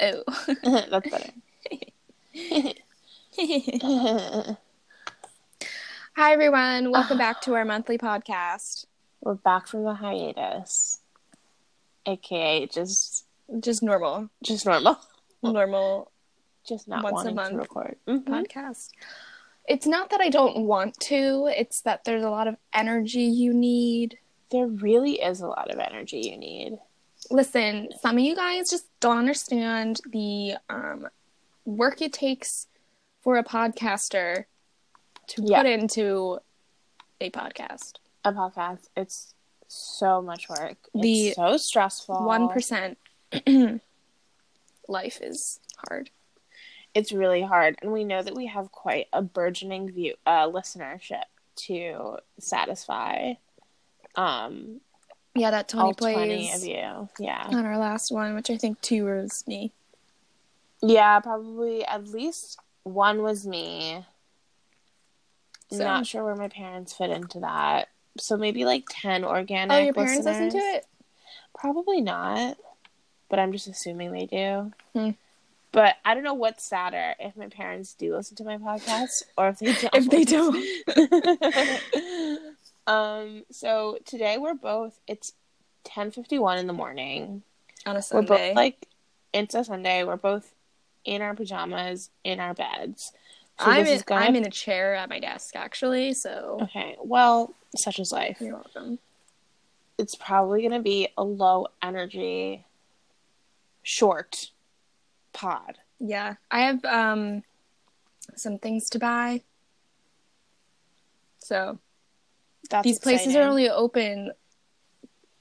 Oh. That's better. Hi, everyone. Welcome back to our monthly podcast. We're back from the hiatus, aka just Just normal, just normal, normal just not Once a month. to record. Mhm. podcast. It's not that I don't want to, it's that there's a lot of energy you need. There really is a lot of energy you need. Listen, some of you guys just don't understand the um, work it takes for a podcaster to Yeah. put into a podcast. A podcast, it's so much work. The it's so stressful. One percent life is hard. It's really hard, and we know that we have quite a burgeoning view uh, listenership to satisfy. Um, Yeah, that Tony all plays twenty of you, yeah. on our last one, which I think two was me. Yeah, probably at least one was me. So- Not sure where my parents fit into that. So maybe like 10 organic Oh, your parents listen to it? Probably not. But I'm just assuming they do. Hmm. But I don't know what's sadder if my parents do listen to my podcast or if they don't. If they don't. um so today we're both it's 10:51 in the morning. On a We're Sunday. both like it's a Sunday. We're both in our pajamas in our beds. So I'm in, gonna- I'm in a chair at my desk actually, so Okay. Well, such is life. you're welcome. It's probably going to be a low energy short pod. Yeah, I have um some things to buy. So That's these places are only open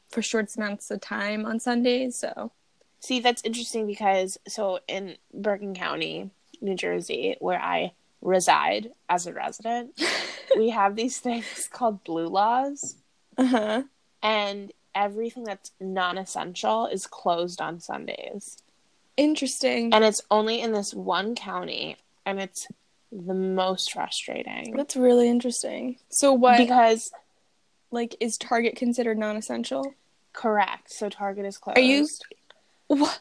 for short amounts of time on Sundays. So See, that's interesting because so in Bergen County, New Jersey, where I reside as a resident, we have these things called blue laws uh huh. and everything that's non-essential is closed on Sundays. Interesting. And it's only in this one county and it's the most frustrating. That's really interesting. So what Because like is Target considered non-essential? correct, so Target is closed. Are you What?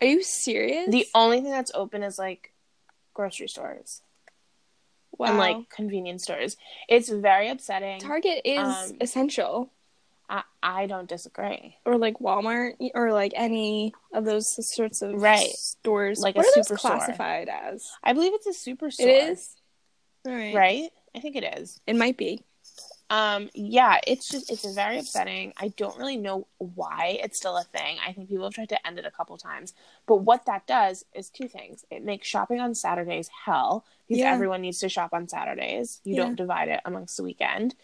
Are you serious? The only thing that's open is like grocery stores wow. and like convenience stores. It's very upsetting. Target is um, essential, I, I don't disagree. or like Walmart, or like any of those sorts of Right. stores. Like what are those superstore. classified as? I believe it's a superstore. It is. All right. right. I think it is. It might be. Um, yeah, it's just it's very upsetting. I don't really know why it's still a thing. I think people have tried to end it a couple times, but what that does is two things. It makes shopping on Saturdays hell because Yeah. everyone needs to shop on Saturdays. You Yeah. don't divide it amongst the weekend,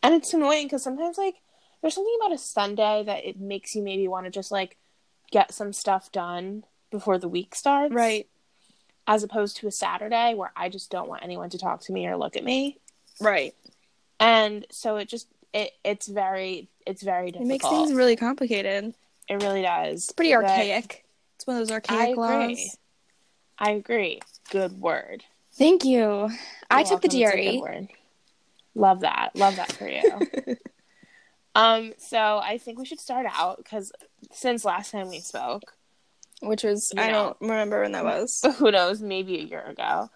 and it's annoying because sometimes like there's something about a Sunday that it makes you maybe want to just like get some stuff done before the week starts, Right. As opposed to a Saturday where I just don't want anyone to talk to me or look at me Right. and so it just it it's very it's very difficult. It makes things really complicated. it really does. It's pretty archaic. It's one of those archaic I archaic agree. laws. I agree. Good word. Thank you. I You're took the E. welcome. A good DRE. Love that. Love that for you. um. So I think we should start out because since last time we spoke, which was You I know. don't remember when that was. who knows, maybe a year ago,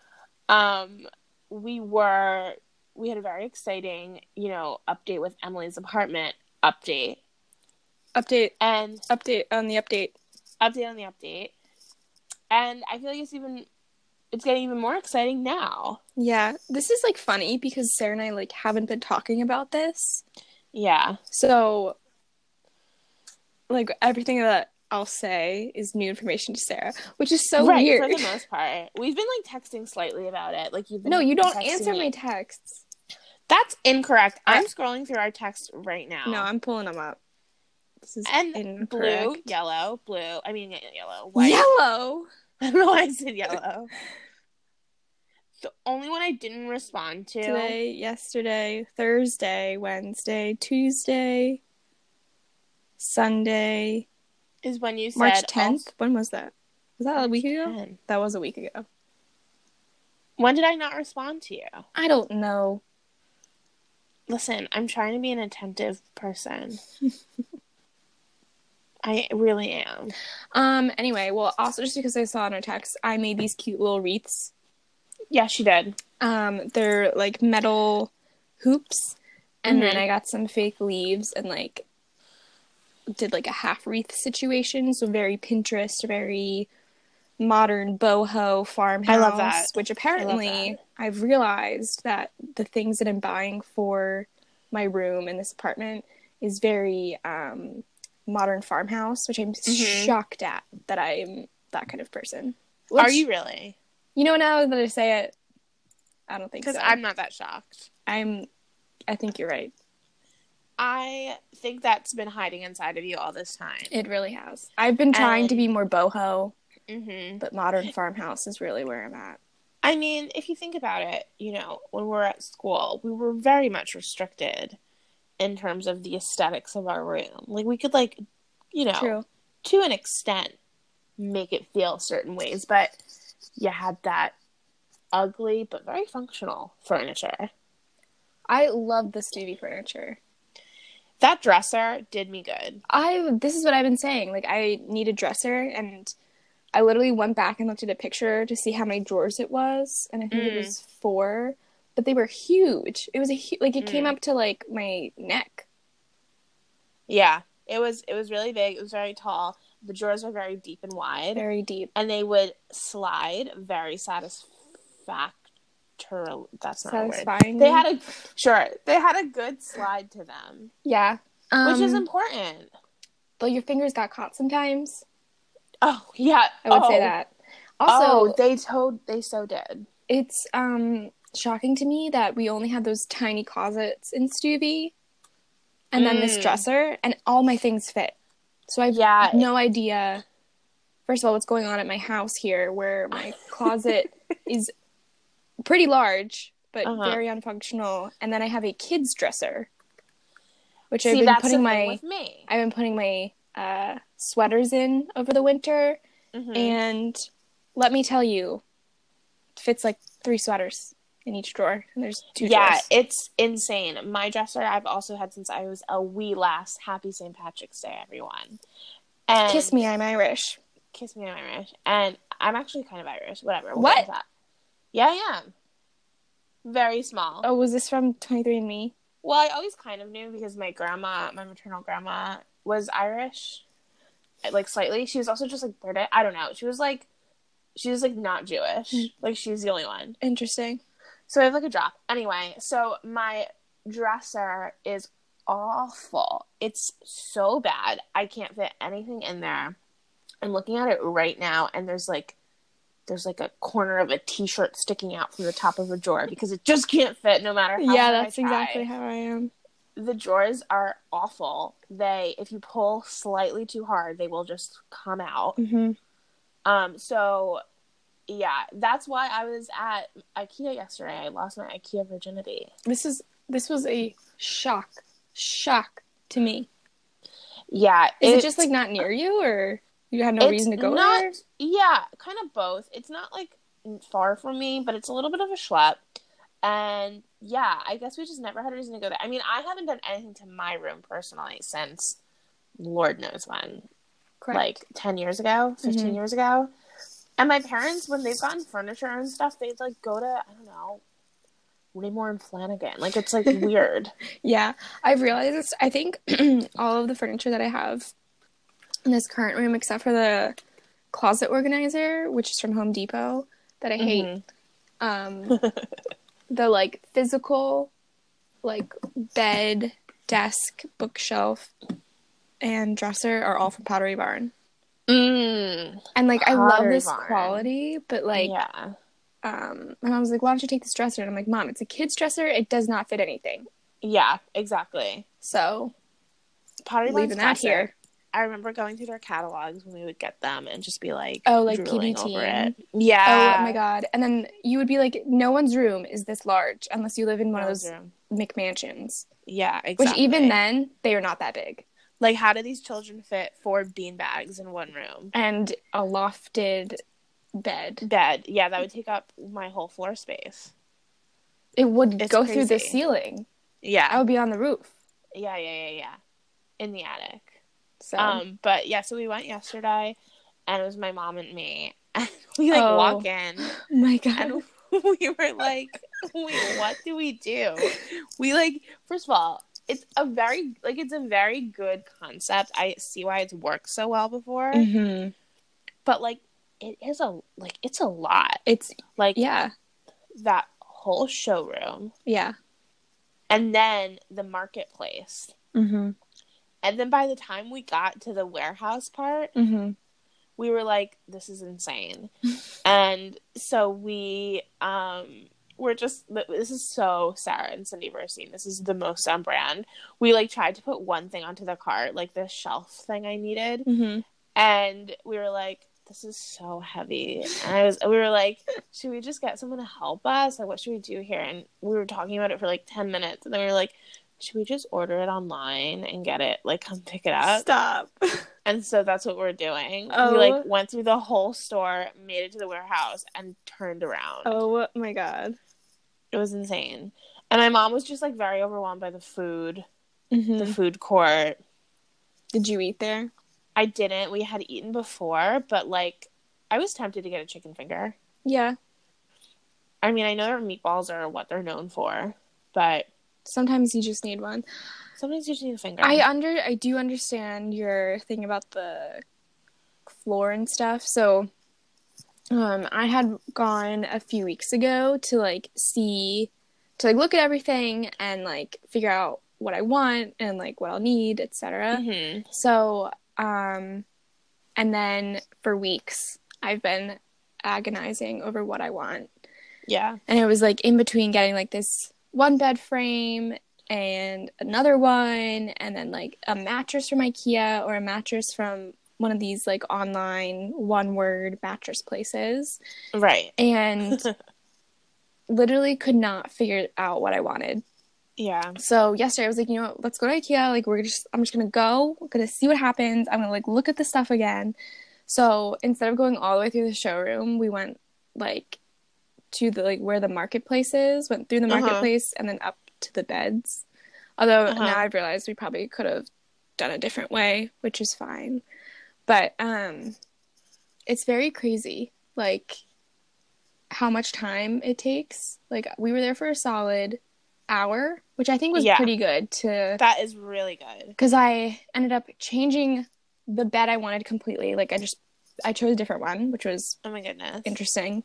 um, we were we had a very exciting, you know, update with Emily's apartment update update and update on the update. update on the update. And I feel like it's even it's getting even more exciting now. Yeah, this is like funny because Sarah and I like haven't been talking about this. Yeah. So like everything that I'll say is new information to Sarah, which is so right, weird. for the most part. We've been like texting slightly about it. Like you've been no, you don't answer me. my texts. That's incorrect. I'm scrolling through our text right now. No, I'm pulling them up. This is and incorrect. blue, yellow, blue. I mean yellow, white. Yellow. I don't know why I said yellow. the only one I didn't respond to Today, yesterday, Thursday, Wednesday, Tuesday, Sunday, is when you said March 10th. When was that? Was that a week ago? That was a week ago. When did I not respond to you? I don't know. Listen, I'm trying to be an attentive person. I really am. Um. Anyway, well, also just because I saw in a text, I made these cute little wreaths. Yeah, she did. Um. They're like metal hoops, and then Mhm. I got some fake leaves and like did like a half wreath situation. So very Pinterest, very modern boho farmhouse. I love that. Which apparently I've realized that the things that I'm buying for my room in this apartment is very um, modern farmhouse, which I'm Mhm. shocked at that I'm that kind of person. Are you really? You know, now that I say it, I don't think so. Because. I'm not that shocked. I'm. I think you're right. I think that's been hiding inside of you all this time. It really has. I've been trying to be more boho, hmm but modern farmhouse is really where I'm at. I mean, if you think about it, you know, when we were at school, we were very much restricted in terms of the aesthetics of our room. Like we could like, you know, True. to an extent make it feel certain ways, but you had that ugly but very functional furniture. I love the Stevie furniture. That dresser did me good. I this is what I've been saying. Like I need a dresser, and I literally went back and looked at a picture to see how many drawers it was, and I think it Mm. was four, but they were huge. It was a hu- like it came Mm. up to like my neck. Yeah. It was it was really big. It was very tall. The drawers are very deep and wide. Very deep. and they would slide very satisfactory. That's not. Satisfying. They had a sure. They had a good slide to them, yeah. which is Um, important. though your fingers got caught sometimes. Oh yeah, I would say Oh. that. Also, oh, they told they so did. it's um shocking to me that we only had those tiny closets in Stuvie and then this Mm. dresser and all my things fit. So I've Yeah. no idea first of all what's going on at my house here where my closet is pretty large but Uh-huh. very unfunctional and then I have a kids dresser which I've been putting my. I've been putting my uh, sweaters in over the winter Mhm. and let me tell you, it fits like three sweaters in each drawer, and there's two yeah, drawers. it's insane. My dresser I've also had since I was a wee lass. Happy St. Patrick's Day, everyone. And Kiss me, I'm Irish. kiss me, I'm Irish, and I'm actually kind of Irish. Whatever. What? Yeah, I am. Very small. Oh, was this from 23andMe? Well, I always kind of knew because my grandma, my maternal grandma, was Irish, like slightly. She was also just like British. I don't know. She was like, she was like not Jewish. Mm. Like she's the only one. Interesting. So I have like a drop. Anyway, so my dresser is awful. It's so bad. I can't fit anything in there. I'm looking at it right now, and there's like there's like a corner of a t-shirt sticking out from the top of a drawer because it just can't fit no matter how yeah, that's exactly how I am. The drawers are awful. They if you pull slightly too hard, they will just come out. hmm Um so yeah, that's why I was at IKEA yesterday. I lost my IKEA virginity. This is this was a shock, shock to me. Yeah, Is it it's- just like not near you, or you had no reason to go not, there? Yeah, kind of both. It's not like far from me, but it's a little bit of a schlep. And yeah, I guess we just never had a reason to go there. I mean, I haven't done anything to my room personally since Lord knows when, Correct. like 10 years ago, 15 Mhm. years ago. And my parents, when they've gotten furniture and stuff, they'd like go to, I don't know, Raymour and Flanigan. Like, it's like weird. Yeah, I've realized this. I think all of the furniture that I have in this current room, except for the closet organizer, which is from Home Depot, that I hate. Mhm. Um, the like physical, like bed, desk, bookshelf, and dresser are all from Pottery Barn. Mm, And like I love this Barn. quality, but like yeah. um, my mom's like, "Why don't you take this dresser?" And I'm like, "Mom, it's a kid's dresser. It does not fit anything." Yeah, exactly. So Pottery leaving that here. I remember going through their catalogs when we would get them and just be like, Oh, like PBT. over it. Yeah. Oh my god! And then you would be like, no one's room is this large unless you live in one of those room. McMansions. Yeah, exactly. Which even then, they are not that big. Like, how do these children fit four bean bags in one room? And a lofted bed. Bed. Yeah, that would take up my whole floor space. It would It's go through the ceiling. Yeah. I would be on the roof. Yeah, yeah, yeah, yeah. In the attic. So Um, but yeah, so we went yesterday, and it was my mom and me, and we like Oh. walk in, my god. and we were like, "Wait, what do we do?" We like, first of all, it's a very like it's a very good concept. I see why it's worked so well before, hmm but like it is a like it's a lot. It's Like yeah, that whole showroom, yeah. and then the marketplace. hmm And then by the time we got to the warehouse part, hmm we were like, this is insane. and so we um we're just this is so Sarah and Cindy Bernstein. This is the most on brand. We like tried to put one thing onto the cart, like the shelf thing I needed, hmm and we were like, this is so heavy. And I was we were like, should we just get someone to help us? Like what should we do here? And we were talking about it for like 10 minutes and then we were like, should we just order it online and get it like come pick it up? Stop. And so that's what we're doing. Oh. We like went through the whole store, made it to the warehouse, and turned around. Oh my god. It was insane. And my mom was just like very overwhelmed by the food, hmm the food court. Did you eat there? I didn't. We had eaten before, but like I was tempted to get a chicken finger. Yeah. I mean, I know their meatballs are what they're known for, but Sometimes you just need one. Sometimes you just need a finger. I under I do understand your thing about the floor and stuff. So um I had gone a few weeks ago to like see to like look at everything and like figure out what I want and like what I'll need, etc. Mhm. So um and then for weeks I've been agonizing over what I want. Yeah. And it was like in between getting like this one bed frame and another one, and then like a mattress from IKEA or a mattress from one of these like online one word mattress places. Right. And literally could not figure out what I wanted. Yeah. So yesterday I was like, you know what, let's go to IKEA. Like we're just I'm just gonna go, I'm gonna see what happens. I'm gonna like look at the stuff again. So instead of going all the way through the showroom, we went like to the like where the marketplace is, went through the Uh-huh. marketplace and then up to the beds. Although Uh-huh. now I've realized we probably could have done a different way, which is fine. But um it's very crazy. Like how much time it takes. Like we were there for a solid hour, which I think was Yeah. pretty good to That is really good. because I ended up changing the bed I wanted completely. Like I just I chose a different one, which was Oh my goodness. interesting.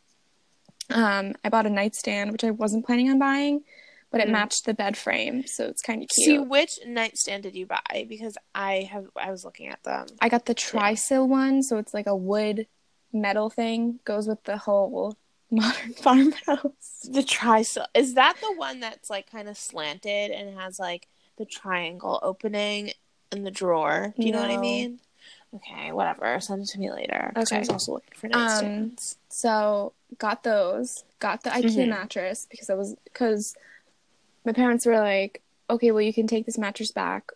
Um, I bought a nightstand, which I wasn't planning on buying, but it Mhm. matched the bed frame, so it's kind of cute. See which nightstand did you buy? Because I have I was looking at them. I got the Trysil one, so it's like a wood metal thing, goes with the whole modern farmhouse. The Trysil is that the one that's like kind of slanted and has like the triangle opening in the drawer? Do you know what I mean? Okay, whatever. Send it to me later. 'cause I was Okay. also looking for Um, nightstands. So got those, got the IKEA Mhm. mattress because I was because my parents were like, okay, well you can take this mattress back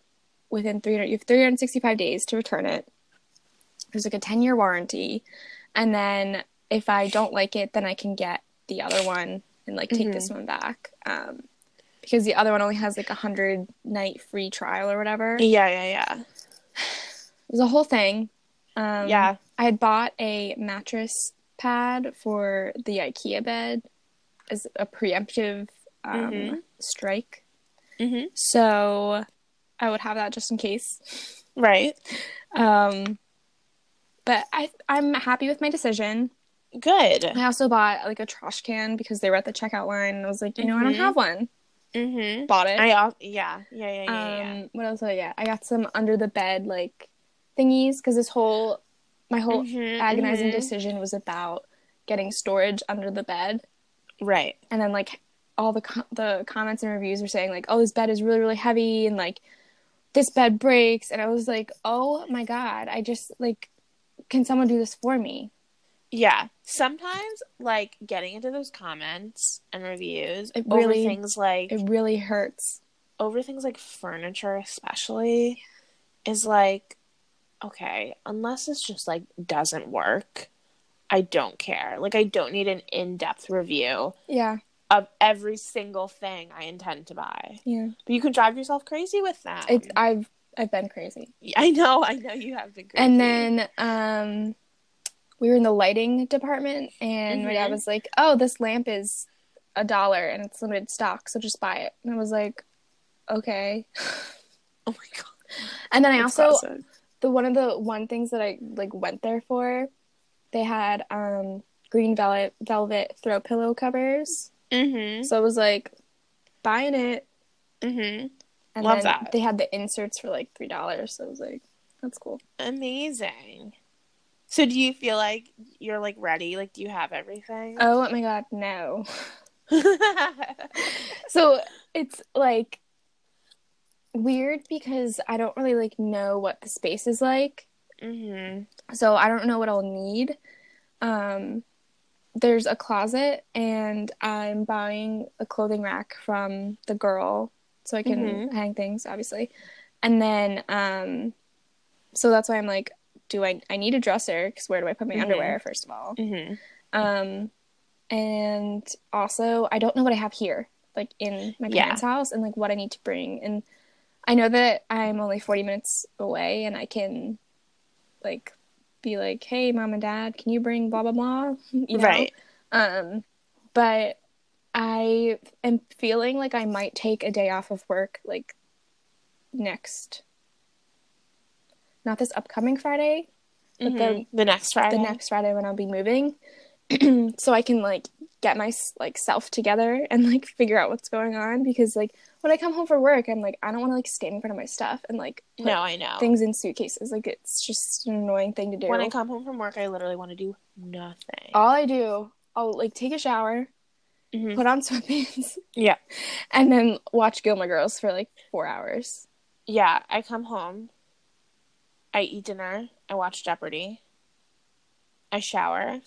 within 300 you have 365 days to return it. There's like a 10 year warranty, and then if I don't like it, then I can get the other one and like take this one back. Um, because the other one only has like a hundred night free trial or whatever. Yeah, yeah, yeah, It was a whole thing. Um, yeah. I had bought a mattress pad for the IKEA bed as a preemptive um, Mhm. strike. Mhm. So I would have that just in case. Right. Um, but I I'm happy with my decision. Good. I also bought like a trash can because they were at the checkout line, and I was like, you know, I don't Mhm. have one. Mhm. Bought it. I yeah, yeah, yeah, yeah, yeah. um, what else did I get? I got some under the bed like thingies because this whole my whole Mhm, agonizing mhm. decision was about getting storage under the bed. Right. and then like all the the comments and reviews were saying like oh this bed is really really heavy and like this bed breaks. And i was like oh my god i just like can someone do this for me? Yeah. Sometimes like getting into those comments and reviews It over things like it really hurts. over things like furniture especially is like okay, unless it's just like doesn't work, I don't care. Like I don't need an in-depth review. Yeah of every single thing I intend to buy. yeah But you can drive yourself crazy with that. it's i've I've been crazy. I know, I know you have been crazy. And then um, we were in the lighting department, and my dad Mhm. was like, "Oh, this lamp is a dollar and it's limited stock, so just buy it." And I was like, "Okay." oh my god, And then I also classic. the one of the one things that I like went there for, they had um green velvet velvet throw pillow covers. Mhm. So I was like buying it, Mhm. and Love that. they had the inserts for like three dollars. So I was like, that's cool. Amazing. So do you feel like you're like ready? Like do you have everything? Oh my god, no. So it's like weird because I don't really like know what the space is like. mhm. So I don't know what I'll need. Um there's a closet and I'm buying a clothing rack from the girl so I can Mhm. hang things obviously. And then um so that's why I'm like do I I need a dresser cuz where do I put my Mhm. underwear first of all? Mhm. Um, and also, I don't know what I have here, like in my Yeah. parents' house, and like what I need to bring. And I know that I'm only 40 minutes away, and I can like be like, "Hey, mom and dad, can you bring blah blah blah?" You know? Right. Um, but I am feeling like I might take a day off of work, like next, not this upcoming Friday, but the the next Friday. the next Friday when I'll be moving, so I can like get my like self together and like figure out what's going on because like when I come home from work, I'm like I don't want to like stand in front of my stuff and like put No, I know. things in suitcases. Like it's just an annoying thing to do. When I come home from work, I literally want to do nothing. All I do, I'll like take a shower, Mhm. put on sweatpants, Yeah. and then watch Gilmore Girls for like four hours. Yeah, I come home. I eat dinner. I watch Jeopardy. I shower.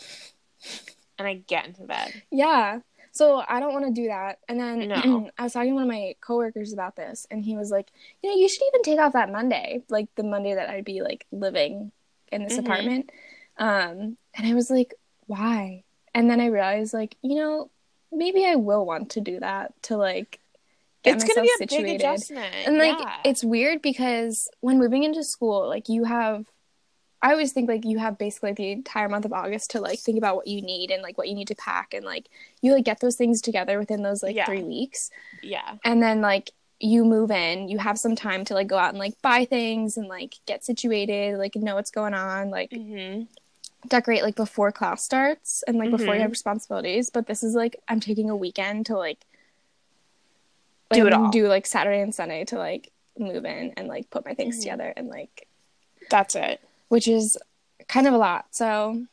And I get into bed. Yeah. So I don't want to do that. And then No. I was talking to one of my coworkers about this, and he was like, you know, you should even take off that Monday, like the Monday that I'd be like living in this Mhm. apartment. Um, and I was like, why? And then I realized, like, you know, maybe I will want to do that to like get it's myself gonna be a situated. big adjustment. And like yeah. it's weird because when moving into school, like you have I always think like you have basically the entire month of August to like think about what you need and like what you need to pack and like you like get those things together within those like Yeah. 3 weeks. yeah. And then like you move in, you have some time to like go out and like buy things and like get situated, like know what's going on, like hmm decorate like before class starts and like before you Mhm. have responsibilities. But this is like I'm taking a weekend to like Do like, it all. Do like Saturday and Sunday to like move in and like put my things Mhm. together and like That's it. Which is kind of a lot. So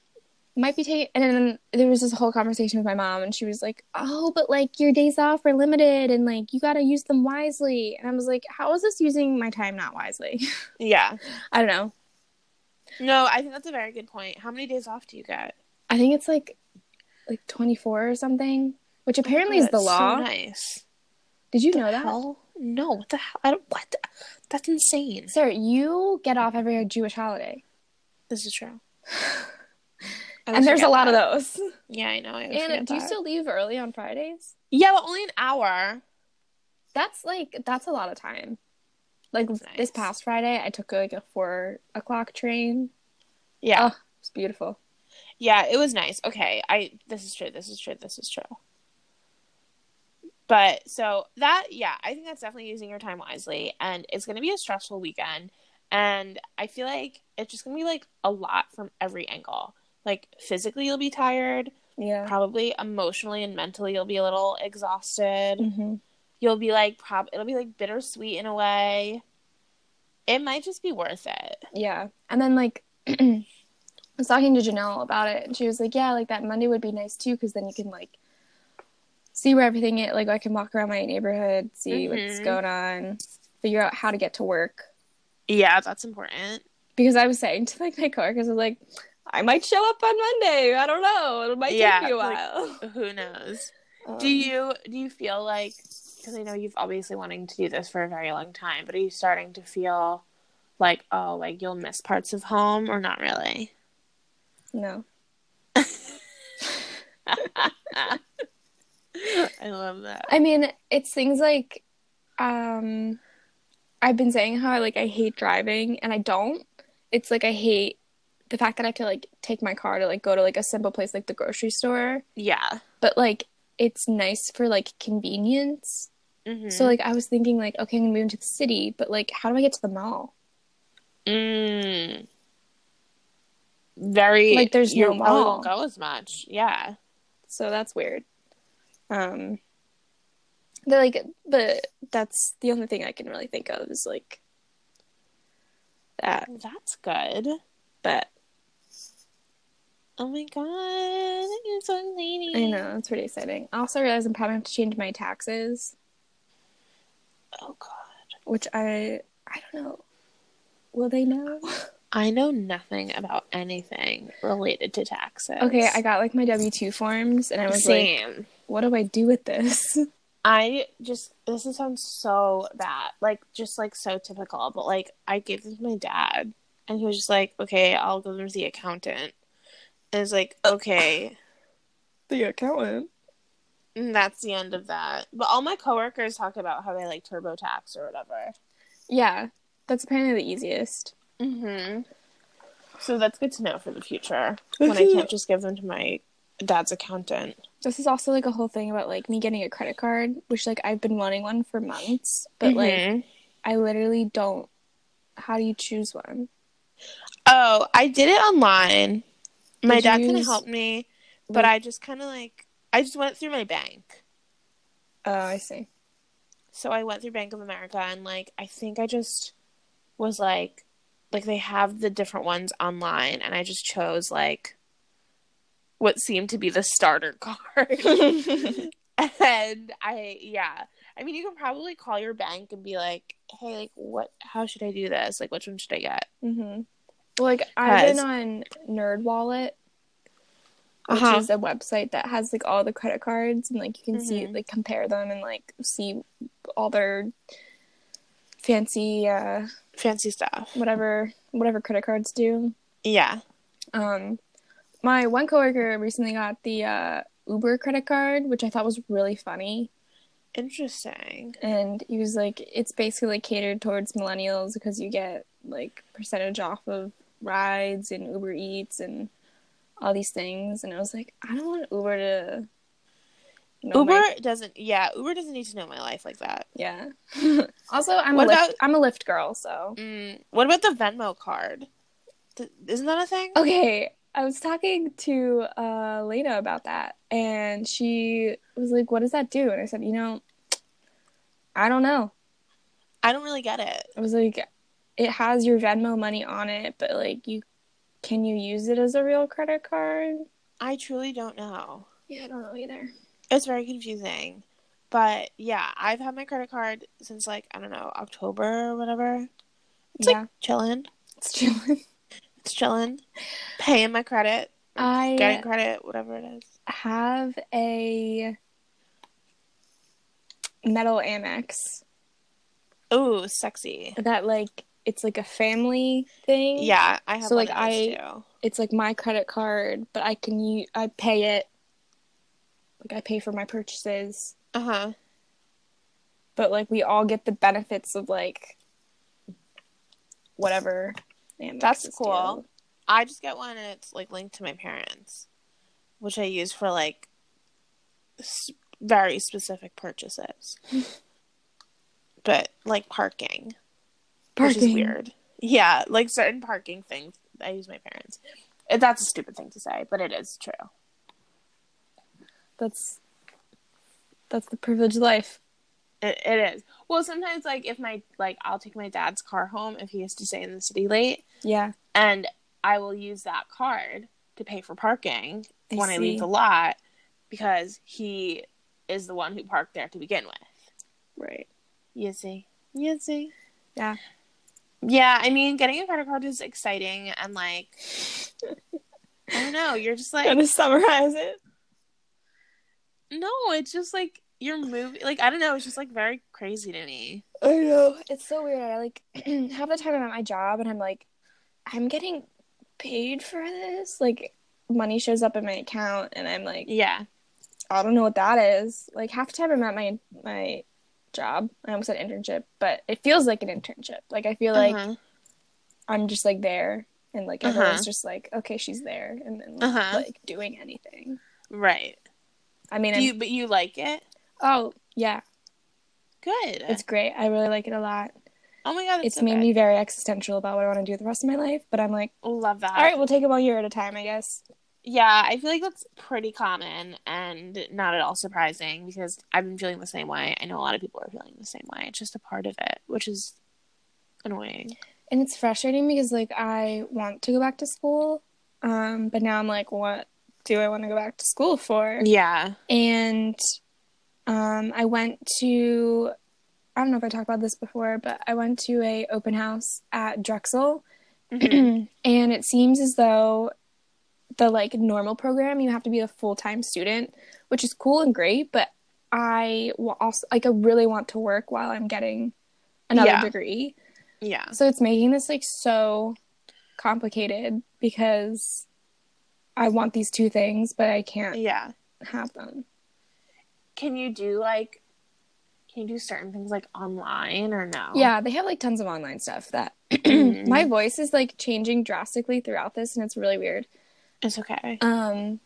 might be taking and then there was this whole conversation with my mom and she was like, "Oh, but like your days off are limited and like you got to use them wisely." And I was like, "How is this using my time not wisely?" Yeah. I don't know. No, I think that's a very good point. How many days off do you get? I think it's like like 24 or something, which oh apparently is the law. So nice. Did you The know that? hell? No. What the hell? I don't. What? That's insane. Sarah, you get off every Jewish holiday. This is true. And there's a lot of those. Yeah, I know. I And do you still leave early on Fridays? Yeah, but only an hour. That's like that's a lot of time. Like That's this past Friday, I took like a four o'clock train. Yeah. Oh, it's beautiful. Yeah, it was nice. Okay, I this is true. This is true. This is true. But so that yeah, I think that's definitely using your time wisely and it's going to be a stressful weekend and I feel like it's just going to be like a lot from every angle. Like physically you'll be tired, Yeah. probably emotionally and mentally you'll be a little exhausted. hmm You'll be like prob it'll be like bittersweet in a way. It might just be worth it. Yeah. And then like I was talking to Janelle about it, and she was like, "Yeah, like that Monday would be nice too, because then you can like see where everything is. Like I can walk around my neighborhood, see what's Mhm. going on, figure out how to get to work." Yeah, that's important. Because I was saying to like my coworkers, I was like, "I might show up on Monday. I don't know. It might Yeah, take me a like- while." Who knows? Um, Do you do you feel like because I know you've obviously wanting to do this for a very long time, but are you starting to feel like oh like you'll miss parts of home or not really? No. I love that. I mean, it's things like um I've been saying how I like I hate driving and I don't. It's like I hate the fact that I have to like take my car to like go to like a simple place like the grocery store. Yeah. But like it's nice for like convenience. Mm-hmm. So like I was thinking like okay, I'm gonna move into the city, but like how do I get to the mall? Mm. Very Like, there's you no mall. won't go as much. Yeah. So that's weird. Um they're like but that's the only thing I can really think of is like that. That's good. But Oh my god. You're so exciting. I know, it's pretty exciting. I also realized I'm probably have to change my taxes, Oh god. which I I don't know. Will they know? I know nothing about anything related to taxes. okay, I got like my W two forms and I was like, what do I do with this? I just this sounds so bad, like just like so typical. But like I gave them to my dad, and he was just like, "Okay, I'll go to the accountant." And it's like, okay, The accountant. and that's the end of that. But all my coworkers talk about how they like TurboTax or whatever. Yeah. That's apparently the easiest. Mm-hmm. So that's good to know for the future when I can't just give them to my dad's accountant. This is also like a whole thing about like me getting a credit card, which like I've been wanting one for months, but like Mhm. I literally don't. How do you choose one? oh, I did it online. My Did dad kind of use- helped me, but I just kind of like I just went through my bank. Oh, I see. So I went through Bank of America and like I think I just was like like they have the different ones online and I just chose like what seemed to be the starter card. and I yeah. I mean you can probably call your bank and be like, "Hey, like what how should I do this? Like which one should I get?" Mm-hmm. Like I've been on NerdWallet, which Uh-huh. is a website that has like all the credit cards and like you can see Mhm. like compare them and like see all their fancy uh Fancy stuff. whatever whatever credit cards do. Yeah. Um my one coworker recently got the uh Uber credit card, which I thought was really funny. Interesting. And he was like, it's basically catered towards millennials because you get like percentage off of rides and Uber Eats and all these things. And I was like, I don't want Uber to. Know Uber my- doesn't yeah, Uber doesn't need to know my life like that. yeah. also, I'm What a Lyft, I'm a Lyft girl, so. Mm, what about the Venmo card? Th- isn't that a thing? Okay, I was talking to uh, Lena about that, and she was like, "What does that do?" And I said, "You know, I don't know." I don't really get it. I was like, "It has your Venmo money on it, but like, you can you use it as a real credit card?" I truly don't know. Yeah, I don't know either. It's very confusing. But yeah, I've had my credit card since like, I don't know, October or whatever. It's yeah, like chilling. it's chilling. It's chilling. Paying my credit. I Getting credit, whatever it is. have a metal Amex Ooh, sexy. that like it's like a family thing. Yeah, I have So, like, I- too. it's like my credit card, but I can use I pay it. Like I pay for my purchases, Uh-huh. but like we all get the benefits of like whatever. That's cool. I just get one and it's like linked to my parents, which I use for like s- very specific purchases. but like parking, which is weird. Yeah, like certain parking things, I use my parents. Uh, That's a stupid thing to say, but it is true. That's that's the privileged life. It, it is. Well, sometimes like if my like I'll take my dad's car home if he has to stay in the city late, Yeah. and I will use that card to pay for parking I when I leave the lot because he is the one who parked there to begin with. Right. You see? You see? Yeah. Yeah, I mean, getting a credit card is exciting and like, I don't know, you're just like, Gonna summarize it. No, it's just like you're moving. Like, I don't know, it's just like very crazy to me. I know. It's so weird. I like half the time I'm at my job and I'm like, I'm getting paid for this. Like money shows up in my account and I'm like, Yeah. I don't know what that is. Like half the time I'm at my my job. I almost said internship, but it feels like an internship. Like I feel like Uh-huh. I'm just like there and like Uh-huh. everyone's just like, okay, she's there and then like, Uh-huh. like doing anything. Right. I mean, you but you like it? oh yeah, Good. it's great. I really like it a lot. oh my god, it's so made good. me very existential about what I want to do the rest of my life, but I'm like, love that. all right, we'll take it one year at a time, I guess. Yeah, I feel like that's pretty common and not at all surprising because I've been feeling the same way. I know a lot of people are feeling the same way. It's just a part of it, which is annoying. And it's frustrating because like I want to go back to school, um, but now I'm like, what do I want to go back to school for? Yeah. and um, I went to I don't know if I talked about this before, but I went to a open house at Drexel, Mhm. and it seems as though the like normal program you have to be a full time student, which is cool and great, but I will also like I really want to work while I'm getting another Yeah. degree, yeah. so it's making this like so complicated because I want these two things, but I can't Yeah. have them. Can you do like can you do certain things like online or no? Yeah, they have like tons of online stuff that Mhm. my voice is like changing drastically throughout this and it's really weird. It's okay. Um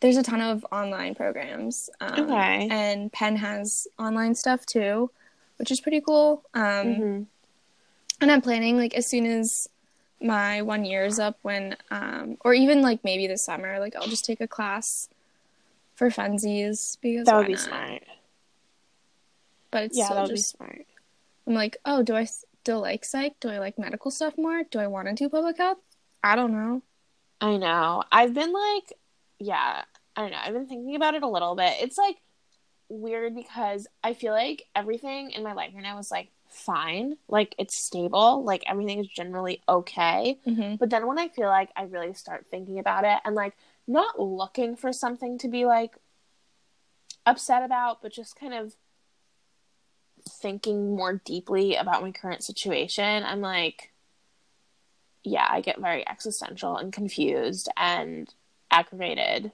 there's a ton of online programs. Um, Okay. and Penn has online stuff too, which is pretty cool. Um Mhm. and I'm planning like as soon as my one year is up when um or even like maybe this summer like I'll just take a class for funsies because That would be not? smart. But it's Yeah, still that would just be smart. I'm like, oh, do I still like psych? Do I like medical stuff more? Do I want to do public health? I don't know. I know. I've been like, yeah, I don't know. I've been thinking about it a little bit. It's like weird because I feel like everything in my life right now is like fine. Like it's stable. Like everything is generally okay. hmm But then when I feel like I really start thinking about it and like not looking for something to be like upset about, but just kind of thinking more deeply about my current situation, I'm like, yeah, I get very existential and confused and aggravated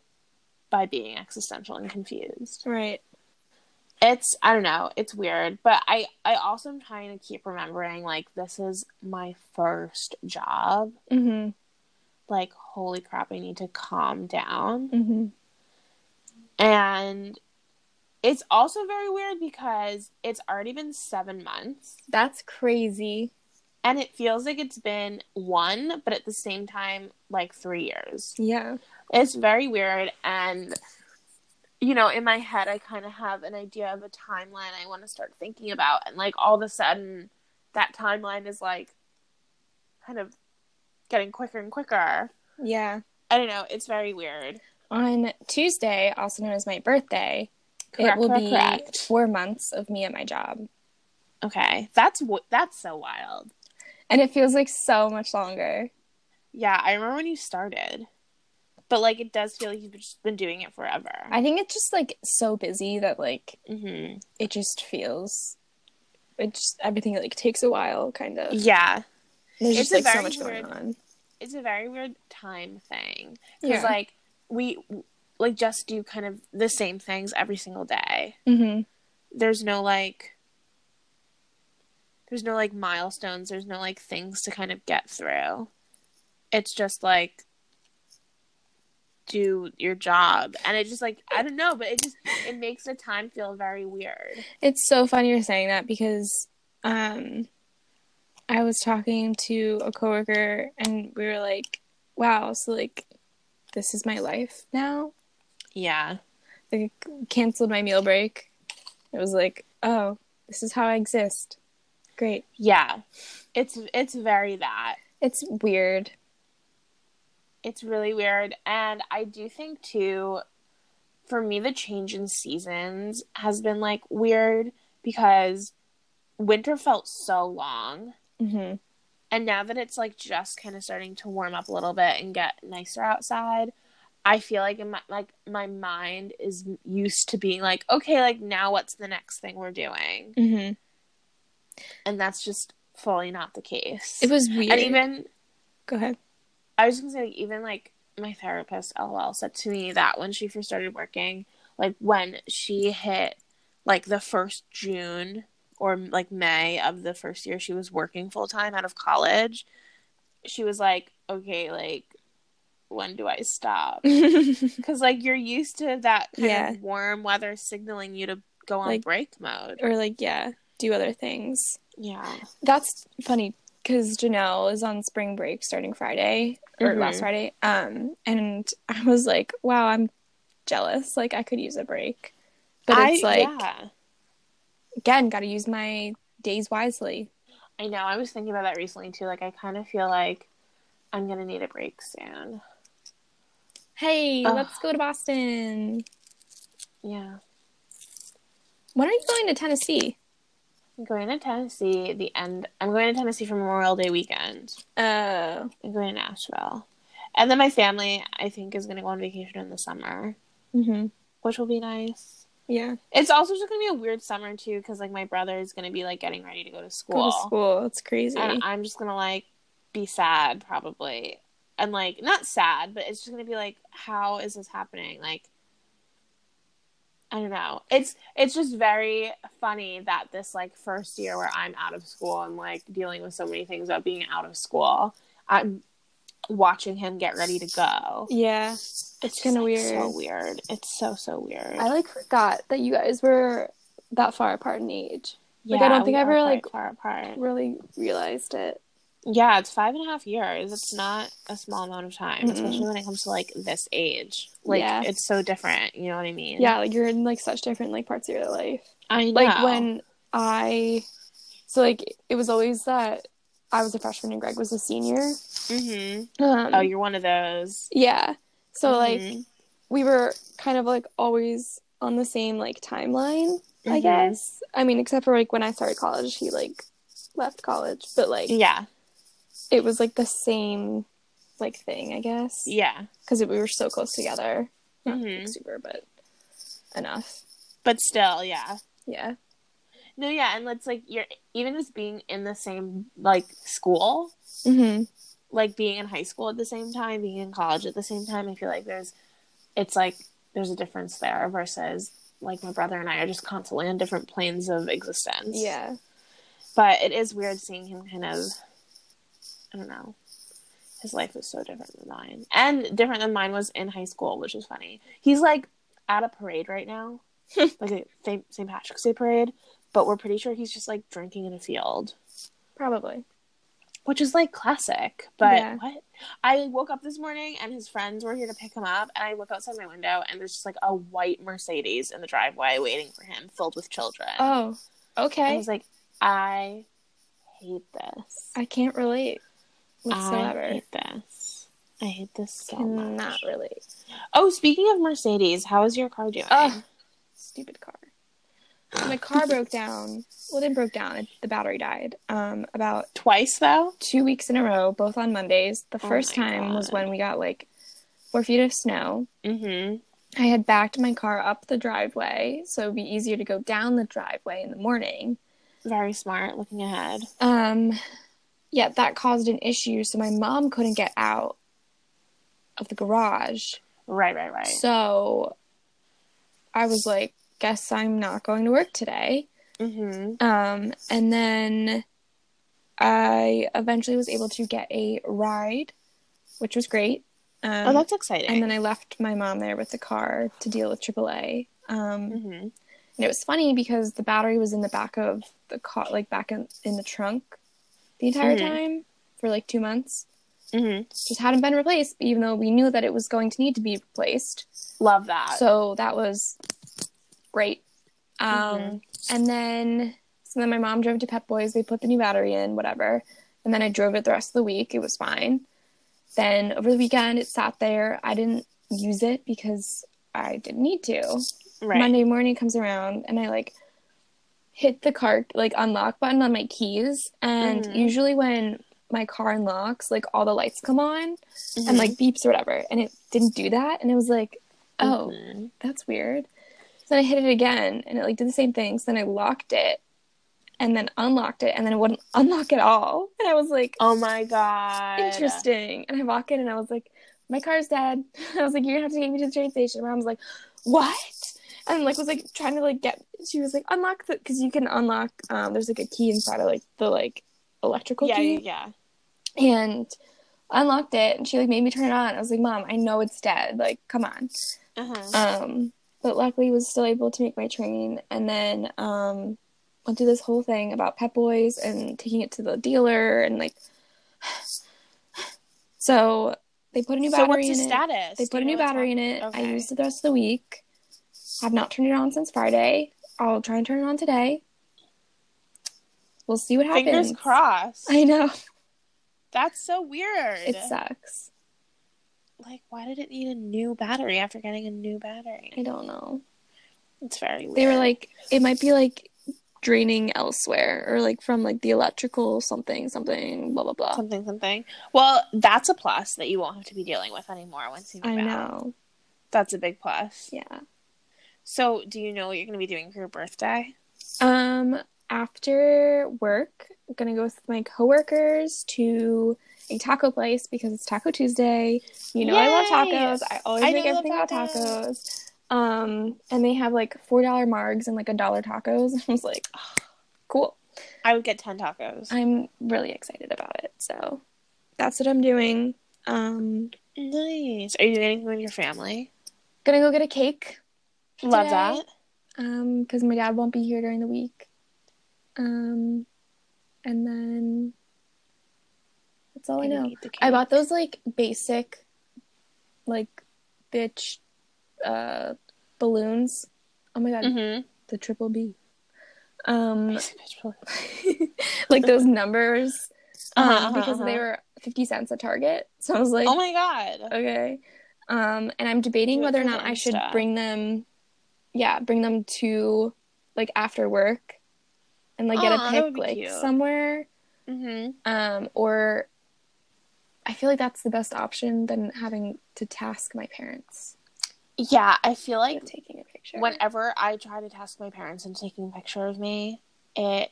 by being existential and confused. Right. It's I don't know, it's weird, but I I also am trying to keep remembering like this is my first job. hmm Like holy crap, I need to calm down. hmm And it's also very weird because it's already been 7 months That's crazy. and it feels like it's been one, but at the same time like 3 years. Yeah. It's very weird and you know, in my head I kind of have an idea of a timeline I want to start thinking about and like all of a sudden that timeline is like kind of getting quicker and quicker. Yeah. I don't know, it's very weird. On Tuesday, also known as my birthday, Correct, it will correct, be correct. four months of me at my job. Okay. That's that's so wild. And it feels like so much longer. Yeah, I remember when you started. But like it does feel like you've just been doing it forever. I think it's just like so busy that like hmm it just feels it just everything like takes a while kind of. Yeah. There's It's just like so much going on. It's a very weird time thing. Because Yeah. like we like just do kind of the same things every single day. hmm There's no like there's no like milestones, there's no like things to kind of get through. It's just like do your job and it just like I don't know, but it just it makes the time feel very weird. It's so funny you're saying that because um I was talking to a coworker and we were like, wow, so like this is my life now. Yeah. Like canceled my meal break. It was like, oh, this is how I exist. Great. Yeah. It's it's very that. It's weird. It's really weird. And I do think too for me the change in seasons has been like weird because winter felt so long. Hmm and now that it's like just kind of starting to warm up a little bit and get nicer outside I feel like in my like my mind is used to being like okay like now what's the next thing we're doing? Hmm and that's just fully not the case. It was weird. and even Go ahead. I was gonna say, like, even like my therapist, LOL, said to me that when she first started working, like when she hit like the first June or like May of the first year she was working full time out of college, she was like, okay, like when do I stop? Because like you're used to that kind Yeah. of warm weather signaling you to go on Like- break mode. or like yeah, do other things. Yeah. That's funny because Janelle is on spring break starting Friday or Mhm. last Friday. Um, and I was like, wow, I'm jealous. Like I could use a break, but it's I- like yeah. again, got to use my days wisely. I know. I was thinking about that recently too. Like I kind of feel like I'm gonna need a break soon. Hey, Ugh. let's go to Boston. Yeah. When are you going to Tennessee? I'm going to Tennessee the end I'm going to Tennessee for Memorial Day weekend. Uh, I'm going to Nashville. And then my family I think is gonna go on vacation in the summer, hmm which will be nice. yeah, It's also just gonna be a weird summer too, because like my brother is gonna be like getting ready to go to school. go to school. It's crazy. And I'm just gonna like be sad probably. And like not sad, but it's just gonna be like, how is this happening? Like I don't know. It's it's just very funny that this like first year where I'm out of school and like dealing with so many things about being out of school, I'm watching him get ready to go. yeah, It's it's kind of like, weird. So weird. It's so so weird. I like forgot that you guys were that far apart in age. yeah, like, I don't think I ever, like, far apart. Really realized it. Yeah, it's five and a half years. It's not a small amount of time, Mm-mm. especially when it comes to like this age. Like Yeah. it's so different. You know what I mean? Yeah, like you're in like such different like parts of your life. I know. Like when I, so like it was always that I was a freshman and Greg was a senior. Mm-hmm. Um, Oh, you're one of those. yeah. So like Mhm. we were kind of like always on the same like timeline, I Mhm. guess. I mean, except for like when I started college, he like left college, but like Yeah, it was like the same like thing, I guess. yeah. Because we were so close together. Not like, Mhm. super, but enough. But still, yeah. Yeah. No, yeah, and it's like you're even just being in the same like school, Mm-hmm. like being in high school at the same time, being in college at the same time. I feel like there's, it's like there's a difference there versus like my brother and I are just constantly on different planes of existence. Yeah. But it is weird seeing him kind of, I don't know. His life is so different than mine. And different than mine was in high school, which is funny. He's like at a parade right now, like a St. Patrick's Day parade, but we're pretty sure he's just like drinking in a field, Probably. which is like classic. But Yeah. what? I woke up this morning and his friends were here to pick him up, and I look outside my window and there's just like a white Mercedes in the driveway waiting for him, filled with children. Oh, Okay. I was like, I hate this. I can't relate I hate this. I hate this so Cannot much. relate. Oh, speaking of Mercedes, how is your car doing? Ugh. Stupid car. My car broke down. Well, it didn't broke down. It, the battery died. Um, about Twice though. two weeks in a row, both on Mondays. The Oh first time was when we got like four feet of snow. Mm-hmm. I had backed my car up the driveway, so it'd be easier to go down the driveway in the morning. Very smart. Looking ahead. Um, yeah, that caused an issue, so my mom couldn't get out of the garage. Right, right, right. So I was like, guess I'm not going to work today. Mm-hmm. Um, and then I eventually was able to get a ride, which was great. Um, oh, that's exciting. and then I left my mom there with the car to deal with AAA. Um, Mm-hmm. and it was funny because the battery was in the back of the car, like back in, in the trunk the entire Mhm. time for like two months. Mm-hmm. Just hadn't been replaced, even though we knew that it was going to need to be replaced. Love that. So that was great. Um, Mhm. And then, so then my mom drove to Pep Boys. They put the new battery in, whatever. And then I drove it the rest of the week. It was fine. Then over the weekend, it sat there. I didn't use it because I didn't need to. right. Monday morning comes around, and I like hit the car like unlock button on my keys. And Mhm. usually when my car unlocks, like all the lights come on Mhm. and like beeps or whatever. And it didn't do that. And it was like, oh, Mhm. that's weird. So then I hit it again and it like did the same thing. So then I locked it and then unlocked it and then it wouldn't unlock at all. And I was like, Oh my god. interesting. And I walk in and I was like, my car's dead. I was like, you're gonna have to take me to the train station. My mom was like, what? And like was like trying to like get. She was like unlock the because you can unlock. Um, there's like a key inside of like the like electrical Yeah, key, yeah, yeah. and unlocked it. And she like made me turn it on. I was like, Mom, I know it's dead. Like, come on. Uh-huh. Um, but luckily was still able to make my train, and then um, went through this whole thing about Pep Boys and taking it to the dealer and like. So they put a new so battery what's the in it. status? They put a new what's battery in it. I used it the rest of the week. I have not turned it on since Friday. I'll try and turn it on today. We'll see what happens. Fingers crossed. I know. That's so weird. It sucks. like, why did it need a new battery after getting a new battery? I don't know. It's very weird. They were like, it might be like draining elsewhere or like from like the electrical something, something, blah, blah, blah. something, something. Well, that's a plus that you won't have to be dealing with anymore once you move I out. know. That's a big plus. Yeah. So, do you know what you're going to be doing for your birthday? Um, after work, I'm gonna go with my coworkers to a taco place because it's Taco Tuesday. You know I love tacos. I always I make everything about tacos. tacos. Um, and they have like four dollar margs and like a dollar tacos. I was like, cool. I would get 10 tacos. I'm really excited about it. So that's what I'm doing. Um, nice. Are you doing anything with your family? gonna go get a cake. Love today. that. Um, because my dad won't be here during the week. Um, and then that's all I Gonna know. I bought those like basic, like, bitch, uh, balloons. Oh my god, Mm-hmm. the triple B. Um, like those numbers. Um, Uh-huh, uh-huh, because they uh-huh. were fifty cents at Target. So I was like, oh my god. okay. Um, and I'm debating whether or not I should bring them, yeah, bring them to like after work, and like get Aw, a pic be like cute. somewhere. Mm-hmm. Um, or I feel like that's the best option than having to task my parents Yeah, I feel like with taking a picture. whenever I try to task my parents into taking a picture of me, it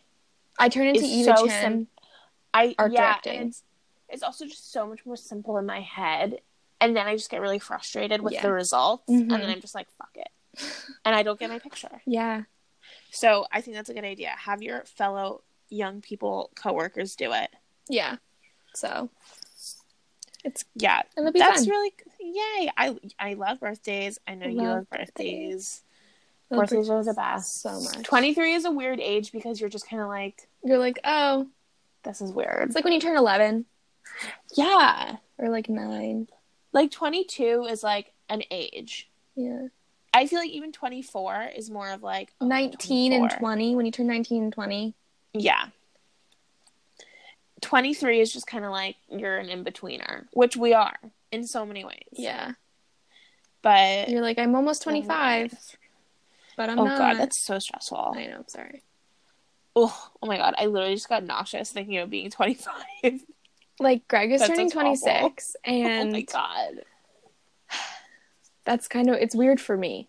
I turn into It's Eva so Chen. sim- I Art yeah, directing. it's it's also just so much more simple in my head, and then I just get really frustrated with Yeah. the results, and then Mhm. I'm just like, fuck it, and I don't get my picture. yeah, So I think that's a good idea. Have your fellow young people coworkers do it. yeah. So it's Yeah, it'll be that's fun. really yay. I I love birthdays. I know you Love love birthdays. Birthdays are the best. so much. Twenty three is a weird age because you're just kind of like, You're like, oh, this is weird. it's like when you turn eleven Yeah, or like nine. like twenty two is like an age. Yeah. I feel like even 24 is more of like oh, 19 and 20 when you turn 19 and 20 Yeah. 23 is just kind of like you're an in betweener, which we are in so many ways. yeah But you're like i'm almost 25 but i'm oh not god, that's so stressful. i know i'm sorry Oh, oh my god, I literally just got nauseous thinking of being 25. like greg is That turning sounds 26 oh and my god. That's kind of it's weird for me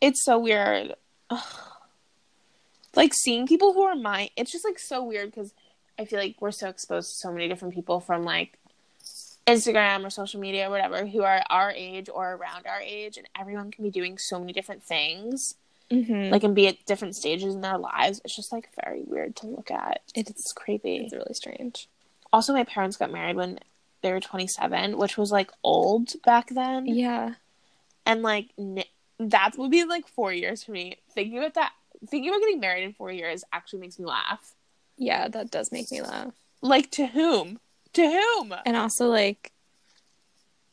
It's so weird. Ugh. Like seeing people who are my it's just like so weird because I feel like we're so exposed to so many different people from like Instagram or social media or whatever who are our age or around our age and everyone can be doing so many different things mm-hmm. like and be at different stages in their lives. It's just like very weird to look at. It's- It's creepy. it's really strange Also my parents got married when they were 27, which was like old back then. yeah and like that would be like four years for me. Thinking about that, thinking about getting married in four years actually makes me laugh. yeah that does make me laugh Like to whom? To whom? and also like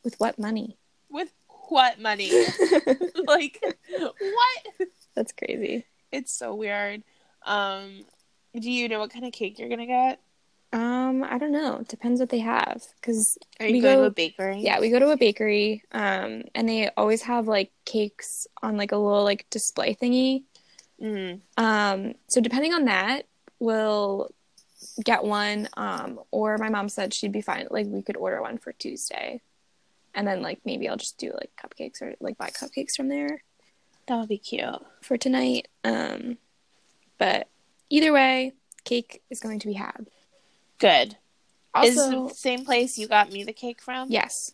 with what money With what money? like what? that's crazy It's so weird. Um, do you know what kind of cake you're gonna get? Um i don't know depends what they have because Are you We going go- to a bakery? Yeah, we go to a bakery, um, and they always have like cakes on like a little like display thingy. Mm. Um, so depending on that, we'll get one. Um, or my mom said she'd be fine. Like we could order one for Tuesday, and then like maybe I'll just do like cupcakes or like buy cupcakes from there That would be cute. for tonight. Um, but either way, cake is going to be had. Good. Is the same place you got me the cake from? yes,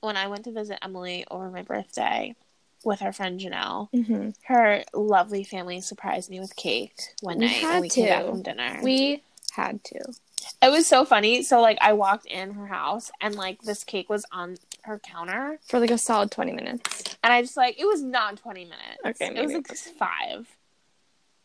When I went to visit Emily over my birthday, with her friend Janelle. Mm-hmm. Her lovely family surprised me with cake one We night had when we came back to. from dinner. We had to. it was so funny. So like I walked in her house and like this cake was on her counter For like a solid 20 minutes. and I just like it was not 20 minutes. Okay, It was like it was. 5.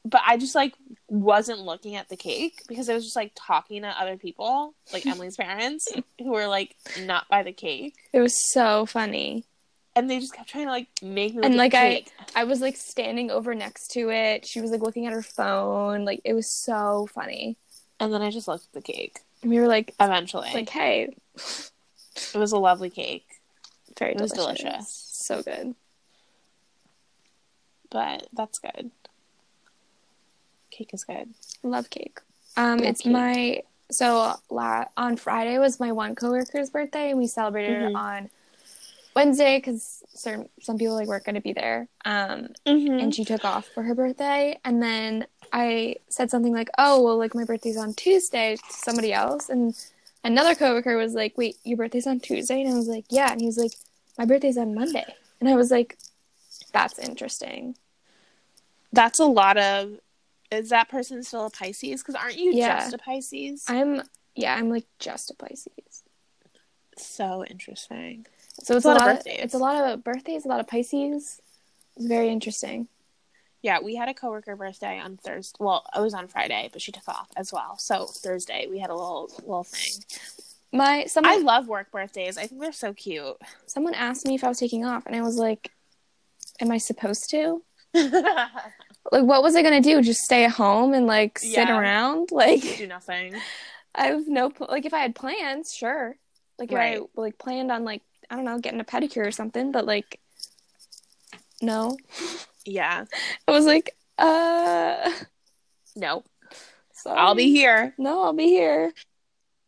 But I just like wasn't looking at the cake because I was just like talking to other people, like Emily's parents, who were like not by the cake. It was so funny. And they just kept trying to like make me look And at like the I. I was like standing over next to it. She was like looking at her phone. Like it was so funny. and then I just looked at the cake. And we were like Eventually. like, hey, it was a lovely cake. very It was delicious. delicious. So good. But that's good. Cake is good. Love cake. Um, Love it's cake. my so la- on Friday was my one coworker's birthday, and we celebrated Mhm. it on Wednesday because certain some people like weren't going to be there. Um, Mm-hmm. and she took off for her birthday, and then I said something like, "Oh, well, like my birthday's on Tuesday" to somebody else, and another coworker was like, "Wait, your birthday's on Tuesday?" And I was like, "Yeah," and he was like, "My birthday's on Monday," and I was like, "That's interesting." That's a lot of. Is that person still a Pisces? Because aren't you Yeah. just a Pisces? I'm yeah, I'm like just a Pisces. so interesting. So it's a a lot of birthdays. It's a lot of birthdays, a lot of Pisces. It's very interesting. Yeah, we had a coworker birthday on Thursday. Well, it was on Friday, but she took off as well. So Thursday we had a little little thing. My someone I love work birthdays. I think they're so cute. someone asked me if I was taking off, and I was like, "Am I supposed to? Like, what was I gonna do? Just stay at home and like sit Yeah. around? Like, Do nothing. I have no like. If I had plans, sure. Like, if Right. I like planned on like I don't know getting a pedicure or something, but like, no. Yeah. I was like, uh, No. sorry. I'll be here. No, I'll be here.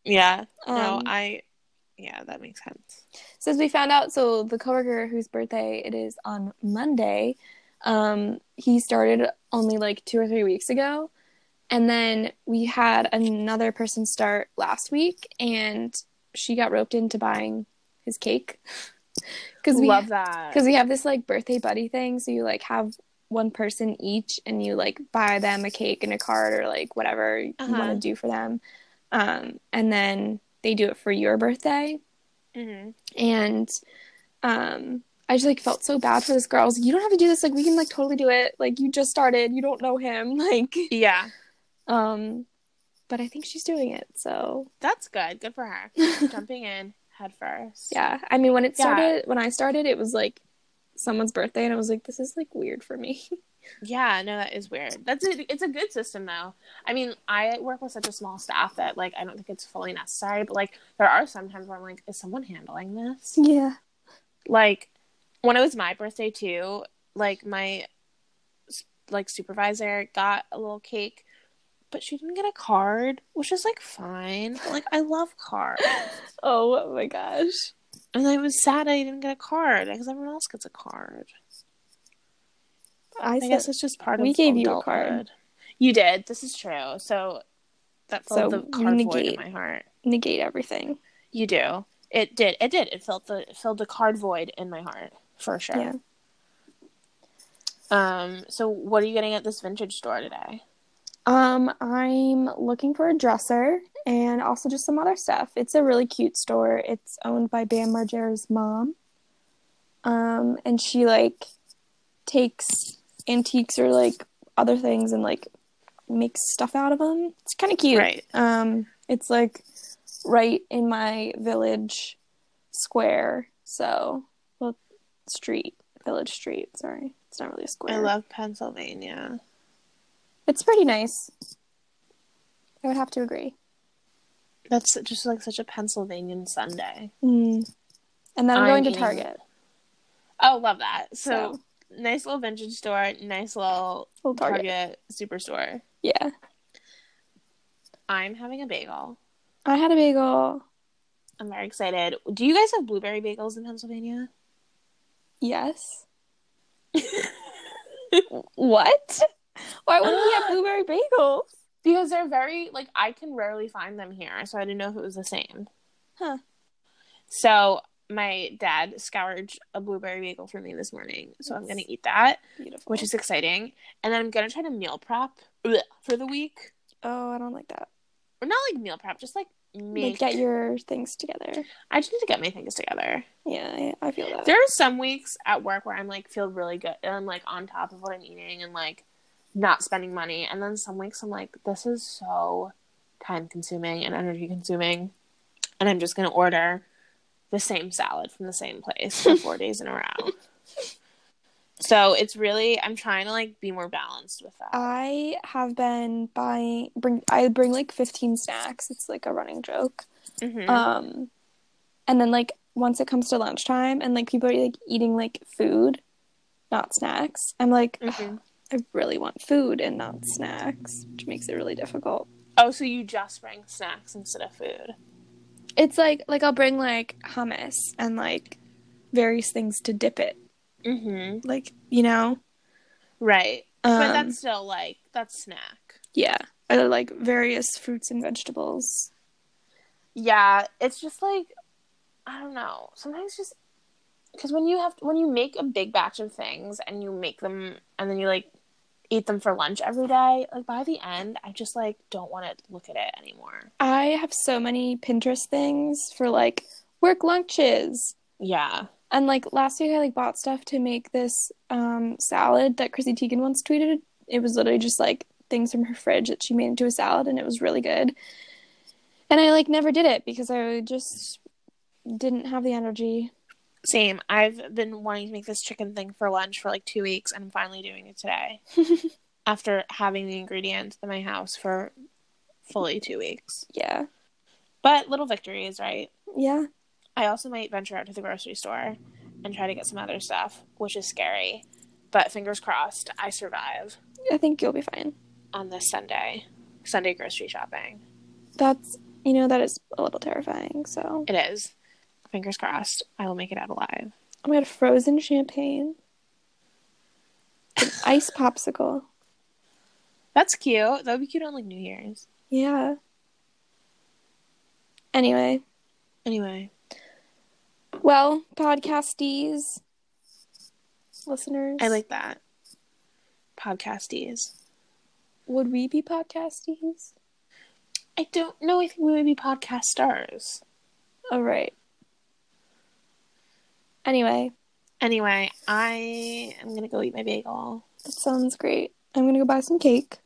Yeah. no, Um, I. Yeah, that makes sense. Since we found out, so the coworker whose birthday it is on Monday, um, he started only like two or three weeks ago, and then we had another person start last week, and she got roped into buying his cake because we love that. because we have this like birthday buddy thing. So you like have one person each, and you like buy them a cake and a card or like whatever you Uh-huh. want to do for them, um, and then they do it for your birthday hmm and um I just like felt so bad for this girl. I was like, you don't have to do this. Like, we can like totally do it. Like, you just started. You don't know him. Like, Yeah, um, but I think she's doing it. So that's good. Good for her. Jumping in head first. yeah. I mean, when it Yeah. started, when I started, it was like someone's birthday, and I was like, this is like weird for me. Yeah, no, that is weird. That's a, it's a good system though. I mean, I work with such a small staff that like I don't think it's fully necessary, but like there are some times where I'm like, is someone handling this? yeah. Like when it was my birthday too, like my like supervisor got a little cake, but she didn't get a card, which is like fine. Like I love cards. Oh my gosh. And I was sad I didn't get a card because everyone else gets a card. I, I said, guess it's just part of we gave you a card. You did. This is true. So that filled So the card void in my heart. negate everything. You do. It did. It did. It filled the it filled the card void in my heart for sure. Yeah. Um. So what are you getting at this vintage store today? Um, I'm looking for a dresser and also just some other stuff. It's a really cute store. It's owned by Bam Margera's mom. Um, and she like takes antiques or like other things and like makes stuff out of them. It's kind of cute. Right. Um, it's like right in my village square. So, street, village street. Sorry, it's not really a square. I love Pennsylvania. It's pretty nice. I would have to agree. That's just like such a Pennsylvanian Sunday. Mm. And then I'm, I'm going to Target. Oh, love that. So, So, nice little vintage store. Nice little little Target. Target superstore. Yeah. I'm having a bagel. I had a bagel. I'm very excited. Do you guys have blueberry bagels in Pennsylvania? Yes. what? Why wouldn't we have blueberry bagels? Because they're very like I can rarely find them here, so I didn't know if it was the same. Huh. So my dad scoured a blueberry bagel for me this morning, so I'm gonna eat that, Beautiful. which is exciting. And then I'm gonna try to meal prep bleh, for the week, oh, I don't like that. or not like meal prep, just like make. Like get your things together. I just need to get my things together. Yeah, I, I feel that. There are some weeks at work where I'm like feel really good and I'm like on top of what I'm eating and like not spending money, and then some weeks I'm like this is so time consuming and energy consuming, and I'm just gonna order the same salad from the same place for four days in a row. So it's really I'm trying to like be more balanced with that. I have been buying bring I bring like 15 snacks. It's like a running joke. Mhm. Um and then like once it comes to lunchtime and like people are like eating like food, not snacks. I'm like "Ugh, Mhm. I really want food and not snacks, which makes it really difficult. Oh, so you just bring snacks instead of food? It's like like I'll bring like hummus and like various things to dip it. Mm-hmm. Like, you know, Right, um, but that's still like that's snack. yeah, or like various fruits and vegetables. Yeah, it's just like I don't know. Sometimes just because when you have when you make a big batch of things and you make them and then you like eat them for lunch every day, like by the end, I just like don't want to look at it anymore. I have so many Pinterest things for like work lunches. Yeah. And like last week I like bought stuff to make this um salad that Chrissy Teigen once tweeted. It was literally just like things from her fridge that she made into a salad and it was really good. And I like never did it because I just didn't have the energy. Same. I've been wanting to make this chicken thing for lunch for like two weeks, and I'm finally doing it today. After having the ingredients in my house for fully two weeks. Yeah. But little victories, right? Yeah. I also might venture out to the grocery store and try to get some other stuff, which is scary. But fingers crossed, I survive I think you'll be fine. on this Sunday. Sunday grocery shopping. That's you know, that is a little terrifying, so It is. Fingers crossed, I will make it out alive. Oh my god, frozen champagne. An ice popsicle. That's cute. That would be cute on like New Year's. Yeah. Anyway, Anyway, well, podcastees, listeners. I like that. Podcastees. Would we be podcastees? I don't know. I think we would be podcast stars. All right. Anyway, Anyway, I am gonna go eat my bagel. that sounds great. I'm gonna go buy some cake.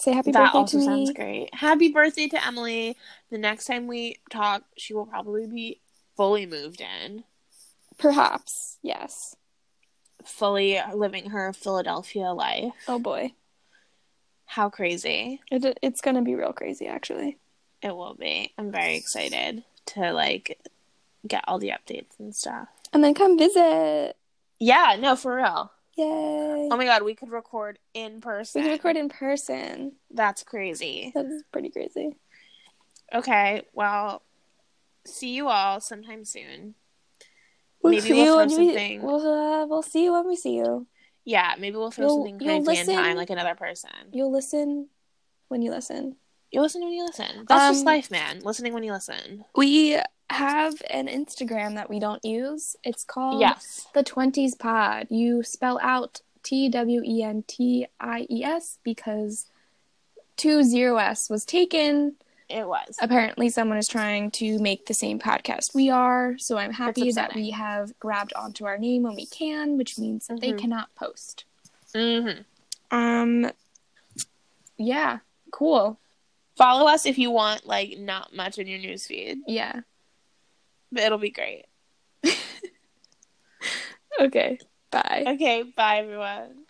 Say happy that birthday also to sounds me. great. Happy birthday to Emily. The next time we talk, she will probably be fully moved in, Perhaps, yes. fully living her Philadelphia life. Oh boy, How crazy it, it's gonna be real crazy, actually. it will be. I'm very excited to like get all the updates and stuff. And then come visit. Yeah, no, for real. Yay! Oh my god, we could record in person. we could record in person. That's crazy. That's pretty crazy. Okay, well, see you all sometime soon. We'll maybe see we'll throw something. We'll, uh, we'll see you when we see you. Yeah, maybe we'll throw You'll- something you'll crazy in listen. time, like another person. You'll listen when you listen. You listen when you listen. That's just Um, life, man. Listening when you listen. We have an Instagram that we don't use. It's called Yes. the Twenties Pod. You spell out T W E N T I E S because two zero S was taken. It was. Apparently, someone is trying to make the same podcast we are. So I'm happy that we have grabbed onto our name when we can, which means that they cannot post. hmm Um. Yeah. Cool. Follow us if you want, like, not much in your newsfeed. Yeah. But it'll be great. Okay. Bye. Okay, bye, everyone.